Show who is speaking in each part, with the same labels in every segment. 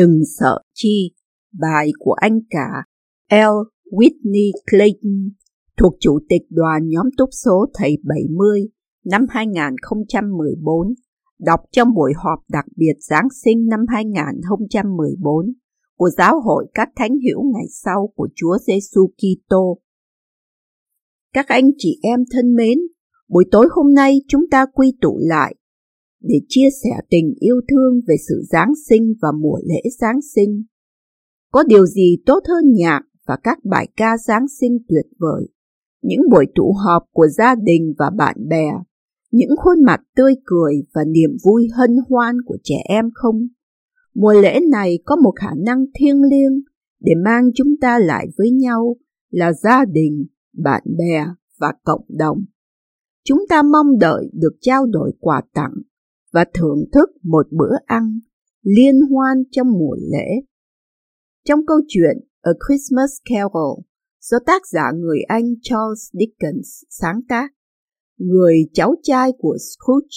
Speaker 1: Đừng sợ chi, bài của anh cả L. Whitney Clayton thuộc Chủ tịch đoàn nhóm túc số Thầy 70 năm 2014, đọc trong buổi họp đặc biệt Giáng sinh năm 2014 của Giáo hội các thánh hiểu ngày sau của Chúa Giêsu Kitô. Các anh chị em thân mến, buổi tối hôm nay chúng ta quy tụ lại để chia sẻ tình yêu thương về sự Giáng sinh và mùa lễ Giáng sinh. Có điều gì tốt hơn nhạc và các bài ca Giáng sinh tuyệt vời, những buổi tụ họp của gia đình và bạn bè, những khuôn mặt tươi cười và niềm vui hân hoan của trẻ em không? Mùa lễ này có một khả năng thiêng liêng để mang chúng ta lại với nhau là gia đình, bạn bè và cộng đồng. Chúng ta mong đợi được trao đổi quà tặng và thưởng thức một bữa ăn liên hoan trong mùa lễ. Trong câu chuyện A Christmas Carol do tác giả người Anh Charles Dickens sáng tác, người cháu trai của Scrooge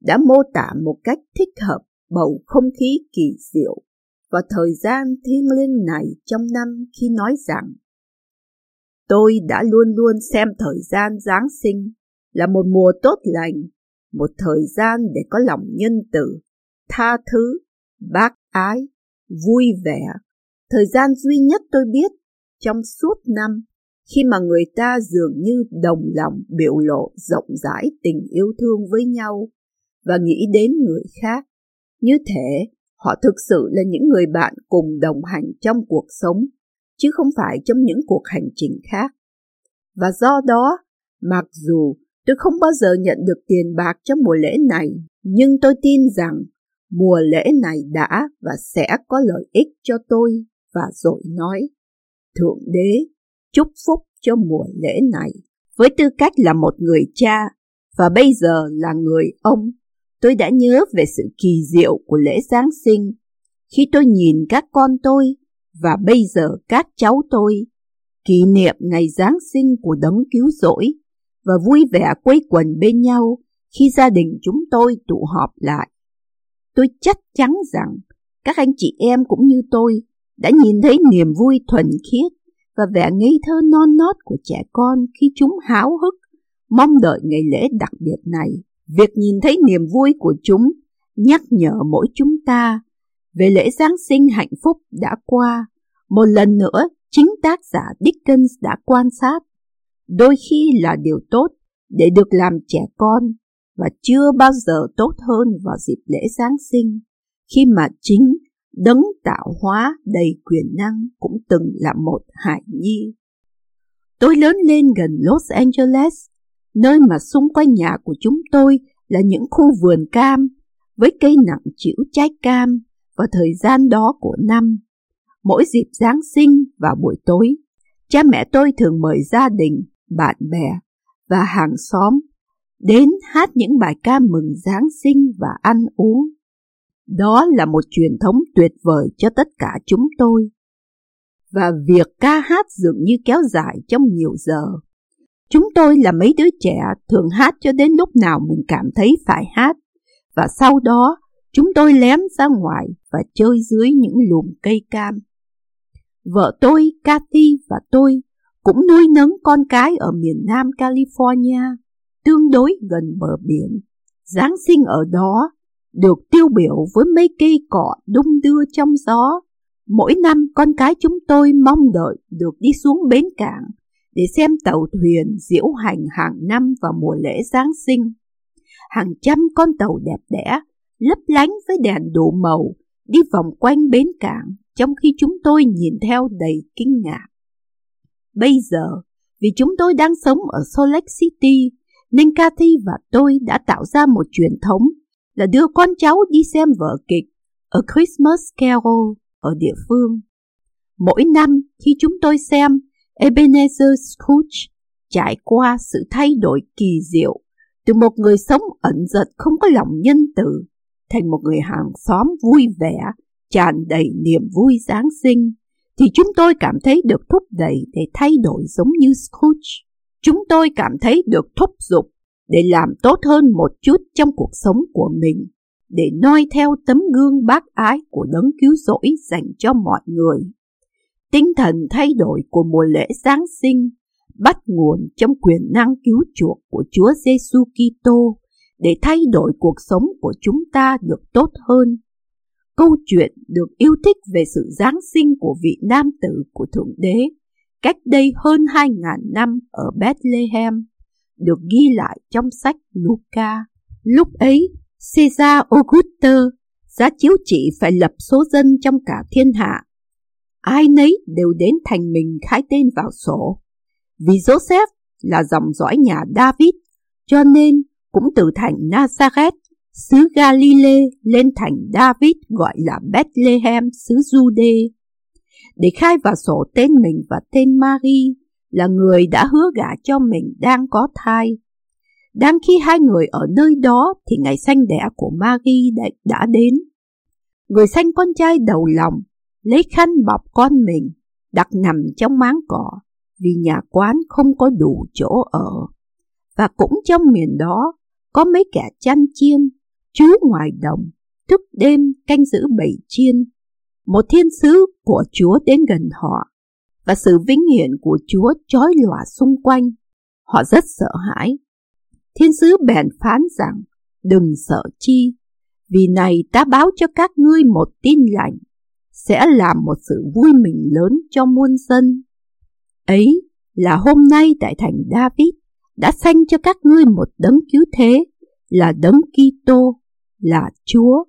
Speaker 1: đã mô tả một cách thích hợp bầu không khí kỳ diệu và thời gian thiêng liêng này trong năm khi nói rằng Tôi đã luôn luôn xem thời gian Giáng sinh là một mùa tốt lành, một thời gian để có lòng nhân từ, tha thứ, bác ái, vui vẻ. Thời gian duy nhất tôi biết trong suốt năm khi mà người ta dường như đồng lòng biểu lộ rộng rãi tình yêu thương với nhau và nghĩ đến người khác. Như thế, họ thực sự là những người bạn cùng đồng hành trong cuộc sống, chứ không phải trong những cuộc hành trình khác. Và do đó, mặc dù tôi không bao giờ nhận được tiền bạc trong mùa lễ này, nhưng tôi tin rằng mùa lễ này đã và sẽ có lợi ích cho tôi và rồi nói, Thượng Đế, chúc phúc cho mùa lễ này. Với tư cách là một người cha và bây giờ là người ông, tôi đã nhớ về sự kỳ diệu của lễ Giáng sinh khi tôi nhìn các con tôi và bây giờ các cháu tôi kỷ niệm ngày Giáng sinh của đấng cứu rỗi và vui vẻ quây quần bên nhau khi gia đình chúng tôi tụ họp lại. Tôi chắc chắn rằng các anh chị em cũng như tôi đã nhìn thấy niềm vui thuần khiết và vẻ ngây thơ non nót của trẻ con khi chúng háo hức mong đợi ngày lễ đặc biệt này. Việc nhìn thấy niềm vui của chúng nhắc nhở mỗi chúng ta về lễ Giáng sinh hạnh phúc đã qua. Một lần nữa, chính tác giả Dickens đã quan sát. Đôi khi là điều tốt để được làm trẻ con và chưa bao giờ tốt hơn vào dịp lễ Giáng sinh khi mà chính đấng tạo hóa đầy quyền năng cũng từng là một hải nhi. Tôi lớn lên gần Los Angeles, nơi mà xung quanh nhà của chúng tôi là những khu vườn cam với cây nặng chịu trái cam vào thời gian đó của năm. Mỗi dịp Giáng sinh và buổi tối, cha mẹ tôi thường mời gia đình, bạn bè và hàng xóm đến hát những bài ca mừng Giáng sinh và ăn uống. Đó là một truyền thống tuyệt vời cho tất cả chúng tôi. Và việc ca hát dường như kéo dài trong nhiều giờ. Chúng tôi là mấy đứa trẻ thường hát cho đến lúc nào mình cảm thấy phải hát. Và sau đó, chúng tôi lém ra ngoài và chơi dưới những lùm cây cam. Vợ tôi, Cathy và tôi cũng nuôi nấng con cái ở miền Nam California, tương đối gần bờ biển. Giáng sinh ở đó được tiêu biểu với mấy cây cọ đung đưa trong gió. Mỗi năm con cái chúng tôi mong đợi được đi xuống bến cảng để xem tàu thuyền diễu hành hàng năm vào mùa lễ Giáng sinh. Hàng trăm con tàu đẹp đẽ, lấp lánh với đèn đủ màu, đi vòng quanh bến cảng, trong khi chúng tôi nhìn theo đầy kinh ngạc. Bây giờ, vì chúng tôi đang sống ở Salt Lake City, nên Cathy và tôi đã tạo ra một truyền thống là đưa con cháu đi xem vở kịch A Christmas Carol ở địa phương. Mỗi năm khi chúng tôi xem Ebenezer Scrooge trải qua sự thay đổi kỳ diệu từ một người sống ẩn giật không có lòng nhân từ thành một người hàng xóm vui vẻ, tràn đầy niềm vui Giáng sinh, thì chúng tôi cảm thấy được thúc đẩy để thay đổi giống như Scrooge. Chúng tôi cảm thấy được thúc giục để làm tốt hơn một chút trong cuộc sống của mình. để noi theo tấm gương bác ái của đấng cứu rỗi dành cho mọi người. Tinh thần thay đổi của mùa lễ Giáng sinh bắt nguồn trong quyền năng cứu chuộc của Chúa Giêsu Kitô để thay đổi cuộc sống của chúng ta được tốt hơn. Câu chuyện được yêu thích về sự Giáng sinh của vị nam tử của Thượng Đế cách đây hơn 2.000 năm ở Bethlehem được ghi lại trong sách Luca. Lúc ấy, Caesar Auguste giá chiếu chỉ phải lập số dân trong cả thiên hạ. Ai nấy đều đến thành mình khai tên vào sổ. Vì Joseph là dòng dõi nhà David, cho nên cũng từ thành Nazareth, xứ Galile lên thành David gọi là Bethlehem, xứ Jude. Để khai vào sổ tên mình và tên Mary là người đã hứa gả cho mình đang có thai. Đang khi hai người ở nơi đó thì ngày sanh đẻ của Mary đã, đã đến. Người sanh con trai đầu lòng, lấy khăn bọc con mình, đặt nằm trong máng cỏ, vì nhà quán không có đủ chỗ ở. Và cũng trong miền đó, có mấy kẻ chăn chiên, Chúa ngoài đồng, thức đêm canh giữ bầy chiên. Một thiên sứ của Chúa đến gần họ, và sự vinh hiển của Chúa trói lòa xung quanh. Họ rất sợ hãi. Thiên sứ bèn phán rằng, đừng sợ chi, vì này ta báo cho các ngươi một tin lành, sẽ làm một sự vui mừng lớn cho muôn dân. Ấy là hôm nay tại thành David đã sanh cho các ngươi một đấng cứu thế, là đấng Kitô, là Chúa.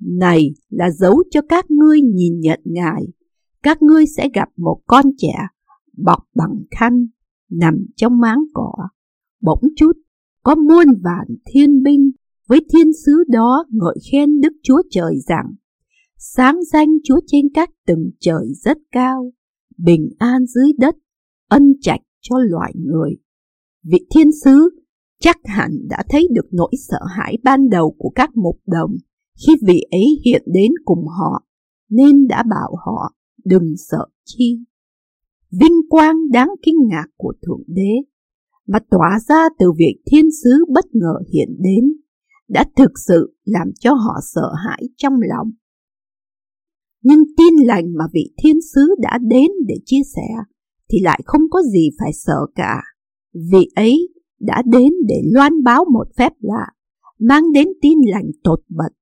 Speaker 1: Này là dấu cho các ngươi nhìn nhận Ngài, các ngươi sẽ gặp một con trẻ bọc bằng khăn, nằm trong máng cỏ. Bỗng chút, có muôn vạn thiên binh với thiên sứ đó ngợi khen Đức Chúa Trời rằng, sáng danh Chúa trên các tầng trời rất cao, bình an dưới đất, ân trạch cho loài người. Vị thiên sứ chắc hẳn đã thấy được nỗi sợ hãi ban đầu của các mục đồng khi vị ấy hiện đến cùng họ, nên đã bảo họ đừng sợ chi. Vinh quang đáng kinh ngạc của Thượng Đế mà tỏa ra từ việc thiên sứ bất ngờ hiện đến đã thực sự làm cho họ sợ hãi trong lòng. Nhưng tin lành mà vị thiên sứ đã đến để chia sẻ thì lại không có gì phải sợ cả. Vị ấy đã đến để loan báo một phép lạ, mang đến tin lành tột bật,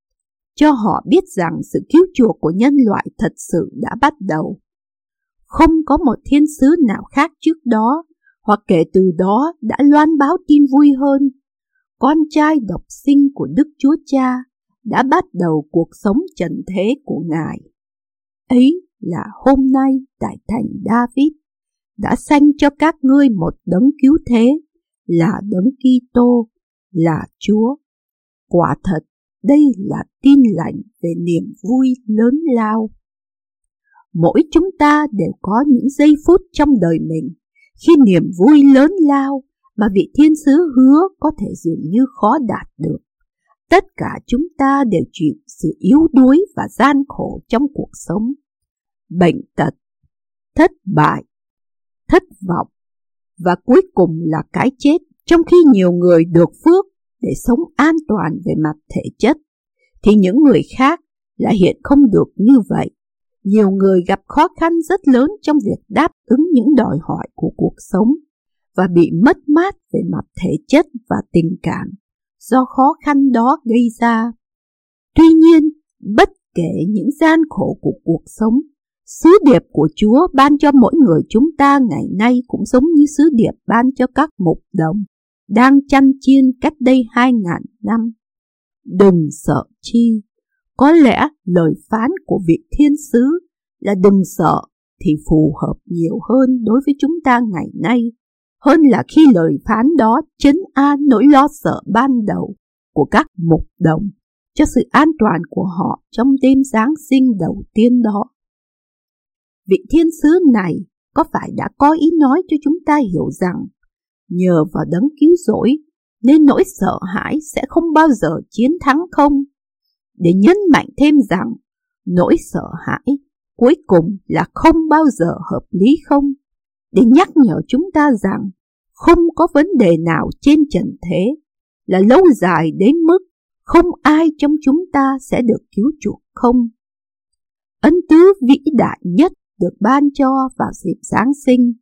Speaker 1: cho họ biết rằng sự cứu chuộc của nhân loại thật sự đã bắt đầu. Không có một thiên sứ nào khác trước đó, hoặc kể từ đó đã loan báo tin vui hơn. Con trai độc sinh của Đức Chúa Cha đã bắt đầu cuộc sống trần thế của Ngài. Ấy là hôm nay tại thành David đã sanh cho các ngươi một đấng cứu thế là đấng Kitô là Chúa. Quả thật, đây là tin lành về niềm vui lớn lao. Mỗi chúng ta đều có những giây phút trong đời mình khi niềm vui lớn lao mà vị thiên sứ hứa có thể dường như khó đạt được. Tất cả chúng ta đều chịu sự yếu đuối và gian khổ trong cuộc sống. Bệnh tật, thất bại, thất vọng và cuối cùng là cái chết trong khi nhiều người được phước để sống an toàn về mặt thể chất thì những người khác lại hiện không được như vậy. Nhiều người gặp khó khăn rất lớn trong việc đáp ứng những đòi hỏi của cuộc sống và bị mất mát về mặt thể chất và tình cảm do khó khăn đó gây ra. Tuy nhiên, bất kể những gian khổ của cuộc sống Sứ điệp của Chúa ban cho mỗi người chúng ta ngày nay cũng giống như sứ điệp ban cho các mục đồng đang chăn chiên cách đây hai ngàn năm. Đừng sợ chi, có lẽ lời phán của vị thiên sứ là đừng sợ thì phù hợp nhiều hơn đối với chúng ta ngày nay, hơn là khi lời phán đó chấn an nỗi lo sợ ban đầu của các mục đồng cho sự an toàn của họ trong đêm Giáng sinh đầu tiên đó vị thiên sứ này có phải đã có ý nói cho chúng ta hiểu rằng nhờ vào đấng cứu rỗi nên nỗi sợ hãi sẽ không bao giờ chiến thắng không? Để nhấn mạnh thêm rằng nỗi sợ hãi cuối cùng là không bao giờ hợp lý không? Để nhắc nhở chúng ta rằng không có vấn đề nào trên trần thế là lâu dài đến mức không ai trong chúng ta sẽ được cứu chuộc không. ấn tứ vĩ đại nhất được ban cho vào dịp Giáng sinh,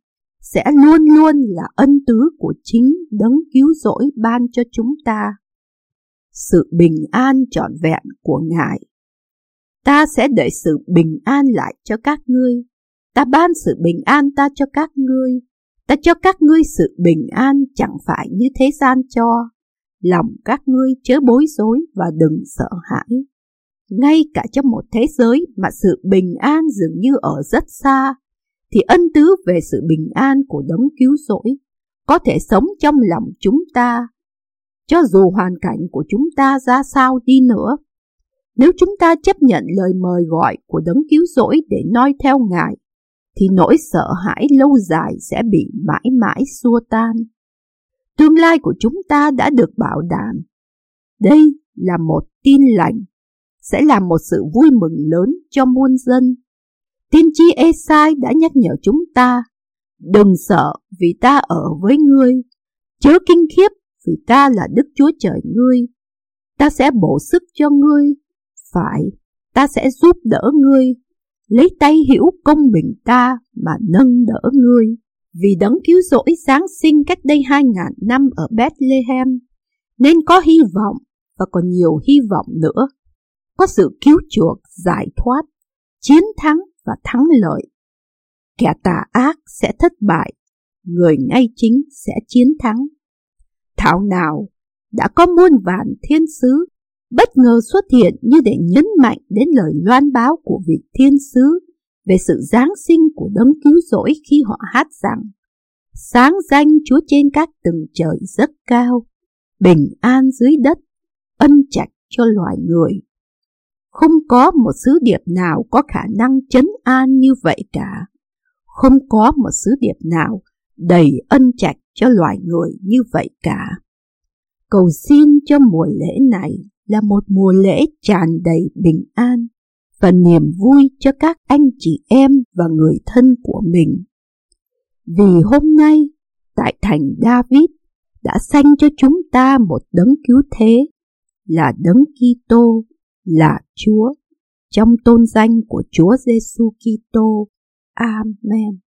Speaker 1: sẽ luôn luôn là ân tứ của chính đấng cứu rỗi ban cho chúng ta. Sự bình an trọn vẹn của Ngài. Ta sẽ để sự bình an lại cho các ngươi. Ta ban sự bình an ta cho các ngươi. Ta cho các ngươi sự bình an chẳng phải như thế gian cho. Lòng các ngươi chớ bối rối và đừng sợ hãi. Ngay cả trong một thế giới mà sự bình an dường như ở rất xa, thì ân tứ về sự bình an của đấng cứu rỗi có thể sống trong lòng chúng ta, cho dù hoàn cảnh của chúng ta ra sao đi nữa. Nếu chúng ta chấp nhận lời mời gọi của đấng cứu rỗi để noi theo Ngài, thì nỗi sợ hãi lâu dài sẽ bị mãi mãi xua tan. Tương lai của chúng ta đã được bảo đảm. Đây là một tin lành, sẽ là một sự vui mừng lớn cho muôn dân. Tiên tri Esai đã nhắc nhở chúng ta, đừng sợ vì ta ở với ngươi, chớ kinh khiếp vì ta là Đức Chúa Trời ngươi. Ta sẽ bổ sức cho ngươi, phải, ta sẽ giúp đỡ ngươi, lấy tay hiểu công bình ta mà nâng đỡ ngươi. Vì đấng cứu rỗi Giáng sinh cách đây hai ngàn năm ở Bethlehem, nên có hy vọng và còn nhiều hy vọng nữa. Có sự cứu chuộc, giải thoát, chiến thắng và thắng lợi. Kẻ tà ác sẽ thất bại, người ngay chính sẽ chiến thắng. Thảo nào đã có muôn vàn thiên sứ bất ngờ xuất hiện như để nhấn mạnh đến lời loan báo của vị thiên sứ về sự giáng sinh của đấng cứu rỗi khi họ hát rằng sáng danh Chúa trên các tầng trời rất cao, bình an dưới đất, ân trạch cho loài người. Không có một sứ điệp nào có khả năng chấn an như vậy cả. Không có một sứ điệp nào đầy ân trạch cho loài người như vậy cả. Cầu xin cho mùa lễ này là một mùa lễ tràn đầy bình an và niềm vui cho các anh chị em và người thân của mình. Vì hôm nay, tại thành David đã sanh cho chúng ta một đấng cứu thế, là đấng Kitô, là Chúa, trong tôn danh của Chúa Giêsu Kitô. Amen.